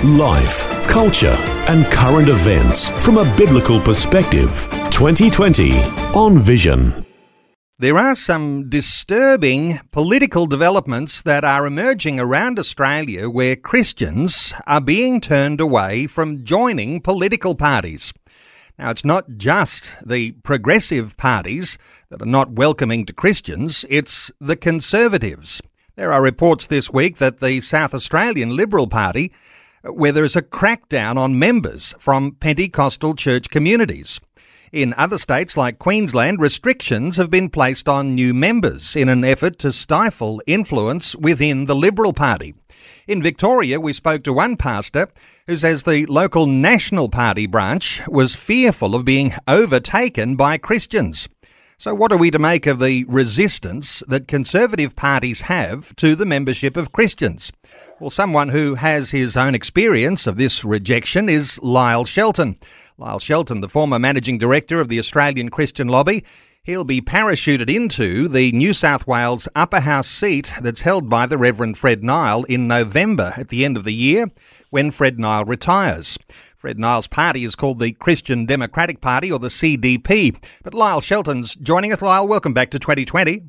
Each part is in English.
Life, culture, and current events from a biblical perspective. 2020 on Vision. There are some disturbing political developments that are emerging around Australia where Christians are being turned away from joining political parties. Now, it's not just the progressive parties that are not welcoming to Christians, it's the Conservatives. There are reports this week that the South Australian Liberal Party where there is a crackdown on members from Pentecostal church communities. In other states like Queensland, restrictions have been placed on new members in an effort to stifle influence within the Liberal Party. In Victoria, we spoke to one pastor who says the local National Party branch was fearful of being overtaken by Christians. So, what are we to make of the resistance that Conservative parties have to the membership of Christians? Well, someone who has his own experience of this rejection is Lyle Shelton. Lyle Shelton, the former managing director of the Australian Christian Lobby, he'll be parachuted into the New South Wales upper house seat that's held by the Reverend Fred Nile in November at the end of the year when Fred Nile retires. Fred Nile's party is called the Christian Democratic Party or the CDP. But Lyle Shelton's joining us. Lyle, welcome back to 2020.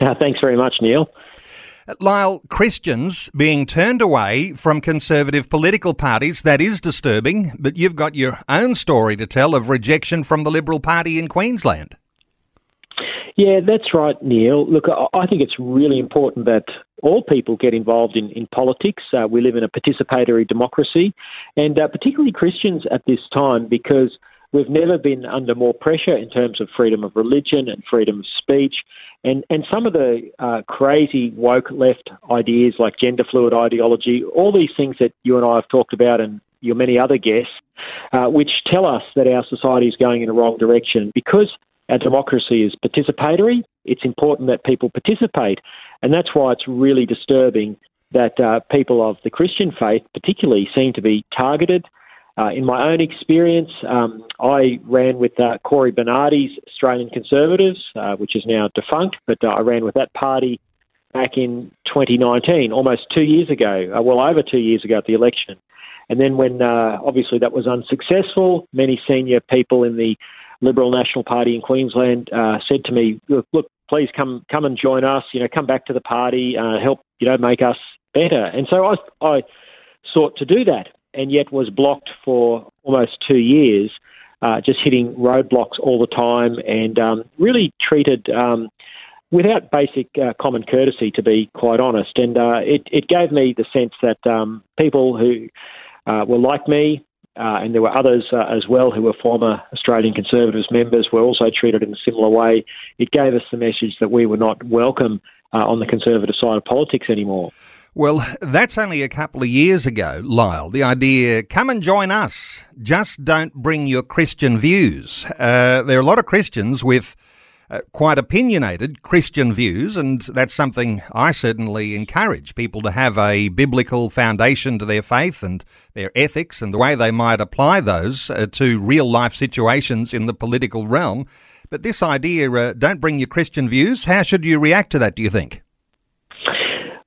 Uh, thanks very much, Neil. Lyle, Christians being turned away from conservative political parties, that is disturbing, but you've got your own story to tell of rejection from the Liberal Party in Queensland. Yeah, that's right, Neil. Look, I think it's really important that all people get involved in, in politics. Uh, we live in a participatory democracy, and uh, particularly Christians at this time because we've never been under more pressure in terms of freedom of religion and freedom of speech. And, and some of the uh, crazy woke left ideas like gender fluid ideology, all these things that you and I have talked about and your many other guests, uh, which tell us that our society is going in the wrong direction because our democracy is participatory. It's important that people participate, and that's why it's really disturbing that uh, people of the Christian faith, particularly, seem to be targeted. Uh, in my own experience, um, I ran with uh, Cory Bernardi's Australian Conservatives, uh, which is now defunct, but uh, I ran with that party back in 2019, almost two years ago, uh, well over two years ago at the election. And then, when obviously that was unsuccessful, many senior people in the Liberal National Party in Queensland uh, said to me, look, look, please come come and join us. You know, come back to the party, uh, help you know make us better. And so I I sought to do that, and yet was blocked for almost two years, uh, just hitting roadblocks all the time, and um, really treated. Um, without basic uh, common courtesy, to be quite honest, and uh, it, it gave me the sense that um, people who uh, were like me, uh, and there were others uh, as well who were former Australian Conservatives members were also treated in a similar way. It gave us the message that we were not welcome uh, on the Conservative side of politics anymore. Well, that's only a couple of years ago, Lyle. The idea, come and join us. Just don't bring your Christian views. Uh, there are a lot of Christians with uh, quite opinionated Christian views, and that's something I certainly encourage people to have a biblical foundation to their faith and their ethics and the way they might apply those uh, to real life situations in the political realm. But this idea, uh, don't bring your Christian views, how should you react to that, do you think?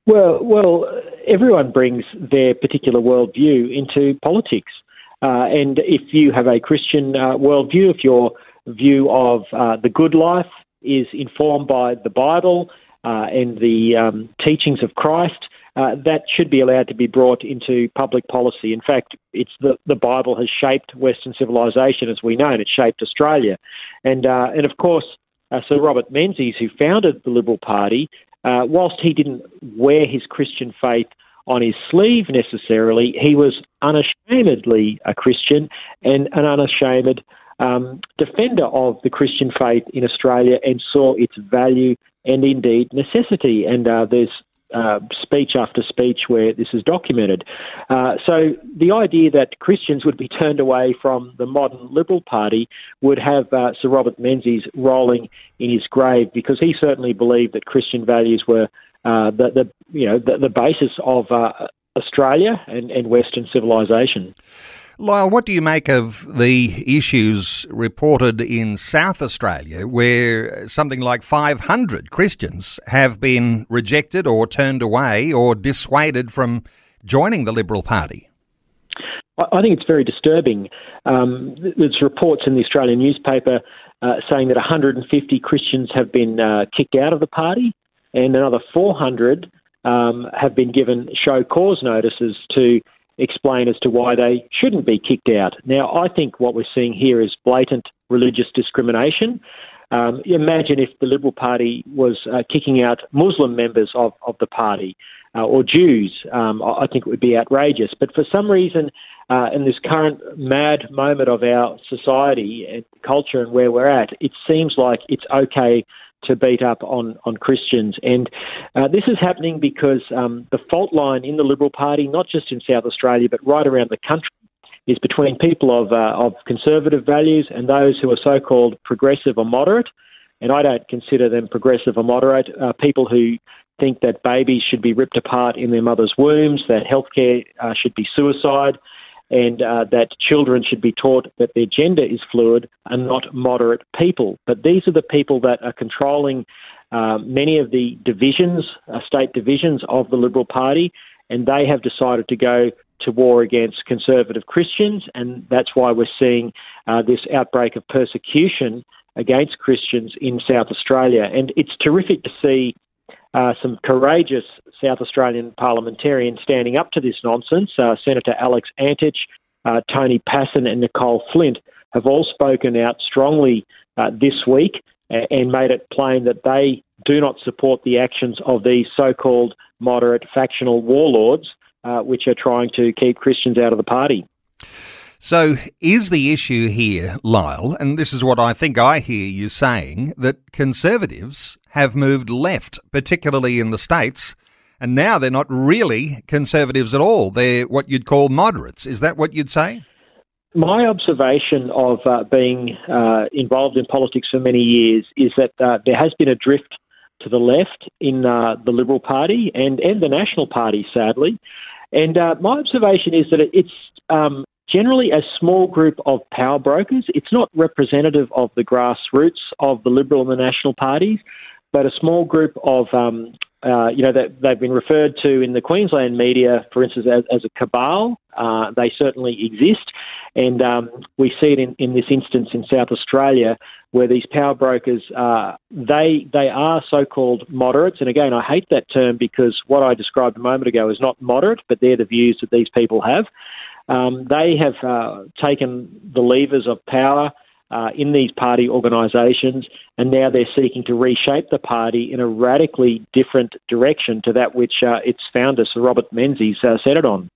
Well, well, everyone brings their particular worldview into politics. Uh, and if you have a Christian uh, worldview, if you're view of uh, the good life is informed by the Bible uh, and the um, teachings of Christ. Uh, that should be allowed to be brought into public policy. In fact, it's the, the Bible has shaped Western civilization as we know, and it shaped Australia. And, uh, and of course, uh, Sir Robert Menzies, who founded the Liberal Party, uh, whilst he didn't wear his Christian faith on his sleeve necessarily, he was unashamedly a Christian and an unashamed um, defender of the Christian faith in Australia and saw its value and indeed necessity. And uh, there's uh, speech after speech where this is documented. Uh, so the idea that Christians would be turned away from the modern Liberal Party would have uh, Sir Robert Menzies rolling in his grave because he certainly believed that Christian values were uh, the, the, you know the, the basis of uh, Australia and, and Western civilization. Lyle, what do you make of the issues reported in South Australia where something like 500 Christians have been rejected or turned away or dissuaded from joining the Liberal Party? I think it's very disturbing. Um, there's reports in the Australian newspaper uh, saying that 150 Christians have been uh, kicked out of the party and another 400 um, have been given show cause notices to explain as to why they shouldn't be kicked out. Now, I think what we're seeing here is blatant religious discrimination. Um, imagine if the Liberal Party was uh, kicking out Muslim members of, of the party uh, or Jews. Um, I think it would be outrageous. But for some reason, uh, in this current mad moment of our society and culture and where we're at, it seems like it's okay to beat up on, on Christians. And uh, this is happening because um, the fault line in the Liberal Party, not just in South Australia, but right around the country, is between people of, uh, of conservative values and those who are so called progressive or moderate. And I don't consider them progressive or moderate. Uh, people who think that babies should be ripped apart in their mother's wombs, that healthcare uh, should be suicide, and uh, that children should be taught that their gender is fluid and not moderate people. But these are the people that are controlling uh, many of the divisions, uh, state divisions of the Liberal Party, and they have decided to go to war against conservative Christians, and that's why we're seeing uh, this outbreak of persecution against Christians in South Australia. And it's terrific to see uh, some courageous South Australian parliamentarians standing up to this nonsense. Uh, Senator Alex Antic, uh, Tony Pasin, and Nicole Flint have all spoken out strongly uh, this week and made it plain that they do not support the actions of these so called moderate factional warlords, uh, which are trying to keep Christians out of the party. So, is the issue here, Lyle, and this is what I think I hear you saying, that conservatives have moved left, particularly in the States, and now they're not really conservatives at all. They're what you'd call moderates. Is that what you'd say? My observation of uh, being uh, involved in politics for many years is that uh, there has been a drift to the left in uh, the Liberal Party and, and the National Party, sadly. And uh, my observation is that it's um, generally a small group of power brokers. It's not representative of the grassroots of the Liberal and the National parties, but a small group of, um, uh, you know, that they've been referred to in the Queensland media, for instance, as, as a cabal. Uh, they certainly exist. And um, we see it in, in this instance in South Australia, where these power brokers, uh, they they are so-called moderates. And again, I hate that term because what I described a moment ago is not moderate, but they're the views that these people have. Um, they have uh, taken the levers of power uh, in these party organisations, and now they're seeking to reshape the party in a radically different direction to that which uh, its founder, Sir Robert Menzies, uh, set it on.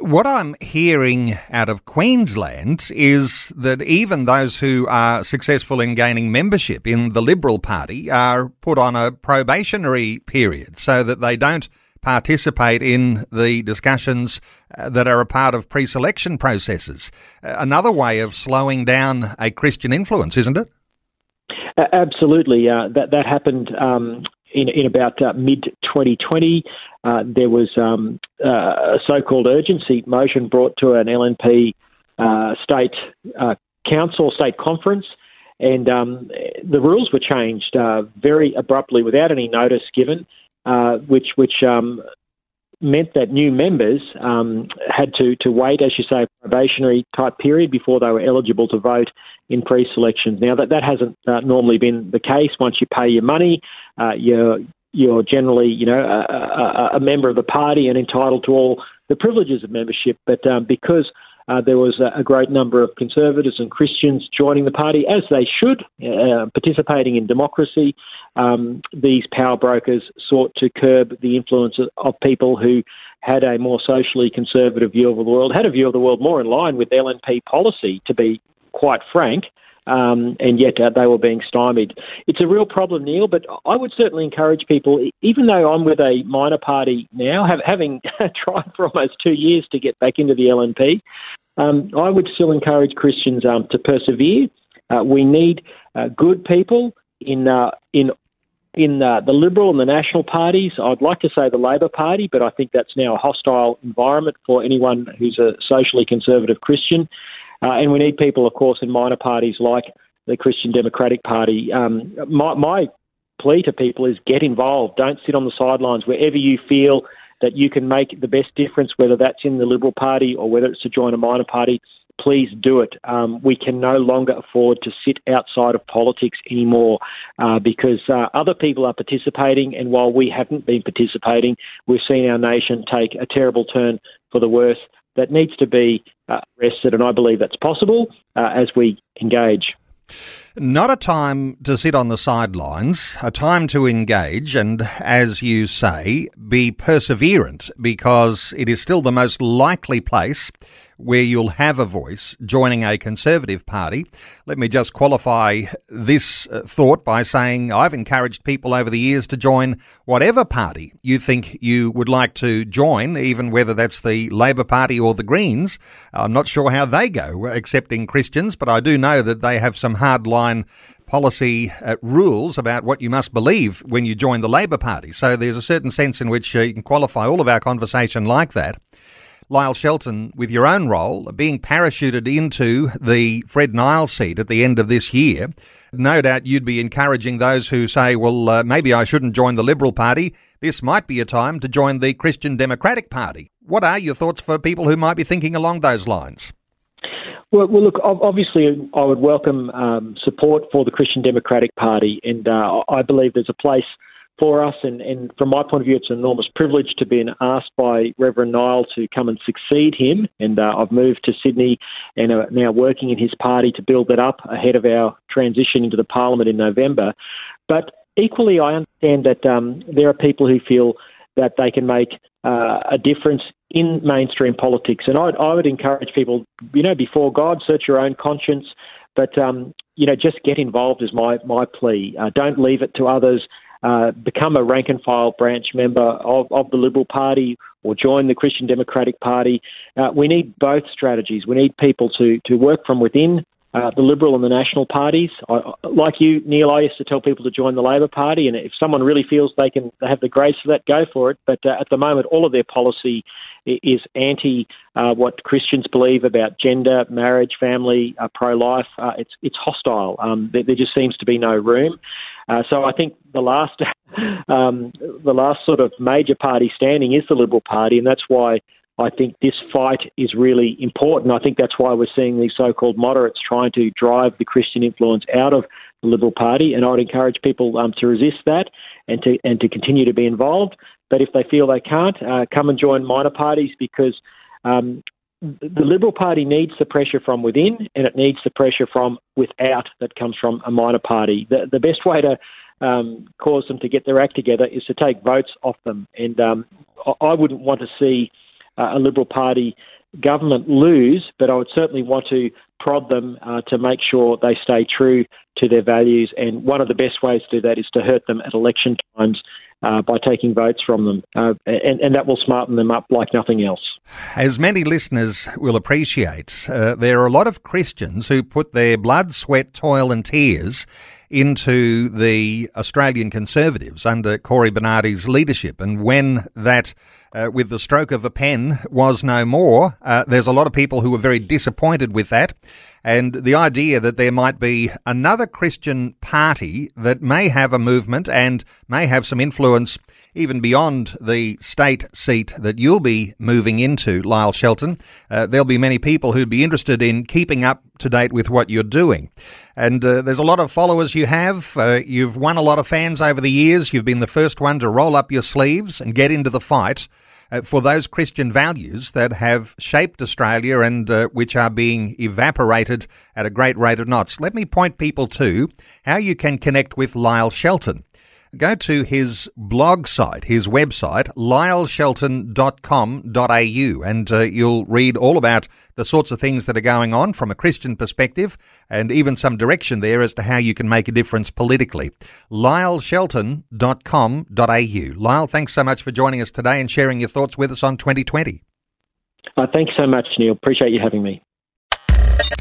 What I'm hearing out of Queensland is that even those who are successful in gaining membership in the Liberal Party are put on a probationary period so that they don't participate in the discussions uh, that are a part of pre selection processes. Uh, another way of slowing down a Christian influence, isn't it? Absolutely. Uh, that, that happened um, in, in about uh, mid 2020. Uh, there was um, uh, a so called urgency motion brought to an LNP state council, state conference. And um, the rules were changed very abruptly without any notice given uh, which which um, meant that new members um, had to, to wait, as you say, a probationary type period before they were eligible to vote in pre-selections. Now that that hasn't uh, normally been the case. Once you pay your money, uh, you're you're generally you know a, a, a, member of the party and entitled to all the privileges of membership. But um, because uh, there was a, a, great number of conservatives and Christians joining the party, as they should, uh, participating in democracy. Um, these power brokers sought to curb the influence of people who had a more socially conservative view of the world, had a view of the world more in line with LNP policy, to be quite frank. Um, and yet uh, they were being stymied. It's a real problem, Neil, but I would certainly encourage people, even though I'm with a minor party now, have, having tried for almost two years to get back into the LNP, um, I would still encourage Christians um, to persevere. Uh, we need uh, good people in uh, in in uh, the Liberal and the National parties. I'd like to say the Labor Party, but I think that's now a hostile environment for anyone who's a socially conservative Christian. Uh, and we need people, of course, in minor parties like the Christian Democratic Party. Um, my, my plea to people is get involved. Don't sit on the sidelines. Wherever you feel that you can make the best difference, whether that's in the Liberal Party or whether it's to join a minor party, please do it. Um, we can no longer afford to sit outside of politics anymore uh, because uh, other people are participating, and while we haven't been participating, we've seen our nation take a terrible turn for the worse that needs to be uh, arrested, and I believe that's possible uh, as we engage. Not a time to sit on the sidelines, a time to engage and, as you say, be perseverant because it is still the most likely place where you'll have a voice joining a Conservative Party. Let me just qualify this uh, thought by saying I've encouraged people over the years to join whatever party you think you would like to join, even whether that's the Labor Party or the Greens. I'm not sure how they go accepting Christians, but I do know that they have some policy uh, rules about what you must believe when you join the Labor Party. So there's a certain sense in which uh, you can qualify all of our conversation like that. Lyle Shelton, with your own role, being parachuted into the Fred Nile seat at the end of this year, no doubt you'd be encouraging those who say, well, uh, maybe I shouldn't join the Liberal Party. This might be a time to join the Christian Democratic Party. What are your thoughts for people who might be thinking along those lines? Well, well, look, obviously, I would welcome um, support for the Christian Democratic Party, and uh, I believe there's a place for us. And, and from my point of view, it's an enormous privilege to be asked by Reverend Nile to come and succeed him. And uh, I've moved to Sydney and are now working in his party to build that up ahead of our transition into the Parliament in November. But equally, I understand that um, there are people who feel that they can make uh, a difference in mainstream politics. And I, I would encourage people, you know, before God, search your own conscience. But um, you know, just get involved is my my plea. Uh, don't leave it to others uh, become a rank and file branch member of, of the Liberal Party or join the Christian Democratic Party. Uh, we need both strategies. We need people to, to work from within uh, the Liberal and the National parties. I, like you, Neil, I used to tell people to join the Labor Party, and if someone really feels they can they have the grace for that, go for it. But uh, at the moment, all of their policy is anti uh, what Christians believe about gender, marriage, family, uh, pro-life. Uh, it's it's hostile. Um, there, there, just seems to be no room. Uh, so I think the last um, the last sort of major party standing is the Liberal Party, and that's why I think this fight is really important. I think that's why we're seeing these so-called moderates trying to drive the Christian influence out of the Liberal Party, and I would encourage people um, to resist that and to and to continue to be involved. But if they feel they can't, uh, come and join minor parties because um, the Liberal Party needs the pressure from within, and it needs the pressure from without that comes from a minor party. The, the best way to um, cause them to get their act together is to take votes off them, and um, I wouldn't want to see uh, a Liberal Party government lose, but I would certainly want to prod them uh, to make sure they stay true to their values. And one of the best ways to do that is to hurt them at election times uh, by taking votes from them, uh, and, and, that will smarten them up like nothing else. As many listeners will appreciate, uh, there are a lot of Christians who put their blood, sweat, toil, and tears into the Australian Conservatives under Cory Bernardi's leadership. And when that, uh, with the stroke of a pen, was no more, uh, there's a lot of people who were very disappointed with that. And the idea that there might be another Christian party that may have a movement and may have some influence even beyond the state seat that you'll be moving into, Lyle Shelton. Uh, there'll be many people who'd be interested in keeping up to date with what you're doing. And uh, there's a lot of followers you have. Uh, you've won a lot of fans over the years. You've been the first one to roll up your sleeves and get into the fight. Uh, for those Christian values that have shaped Australia and uh, which are being evaporated at a great rate of knots. Let me point people to how you can connect with Lyle Shelton. Go to his blog site, his website, lyleshelton.com.au, and uh, you'll read all about the sorts of things that are going on from a Christian perspective and even some direction there as to how you can make a difference politically. lyleshelton.com.au. Lyle, thanks so much for joining us today and sharing your thoughts with us on 2020. Uh, thanks so much, Neil. Appreciate you having me.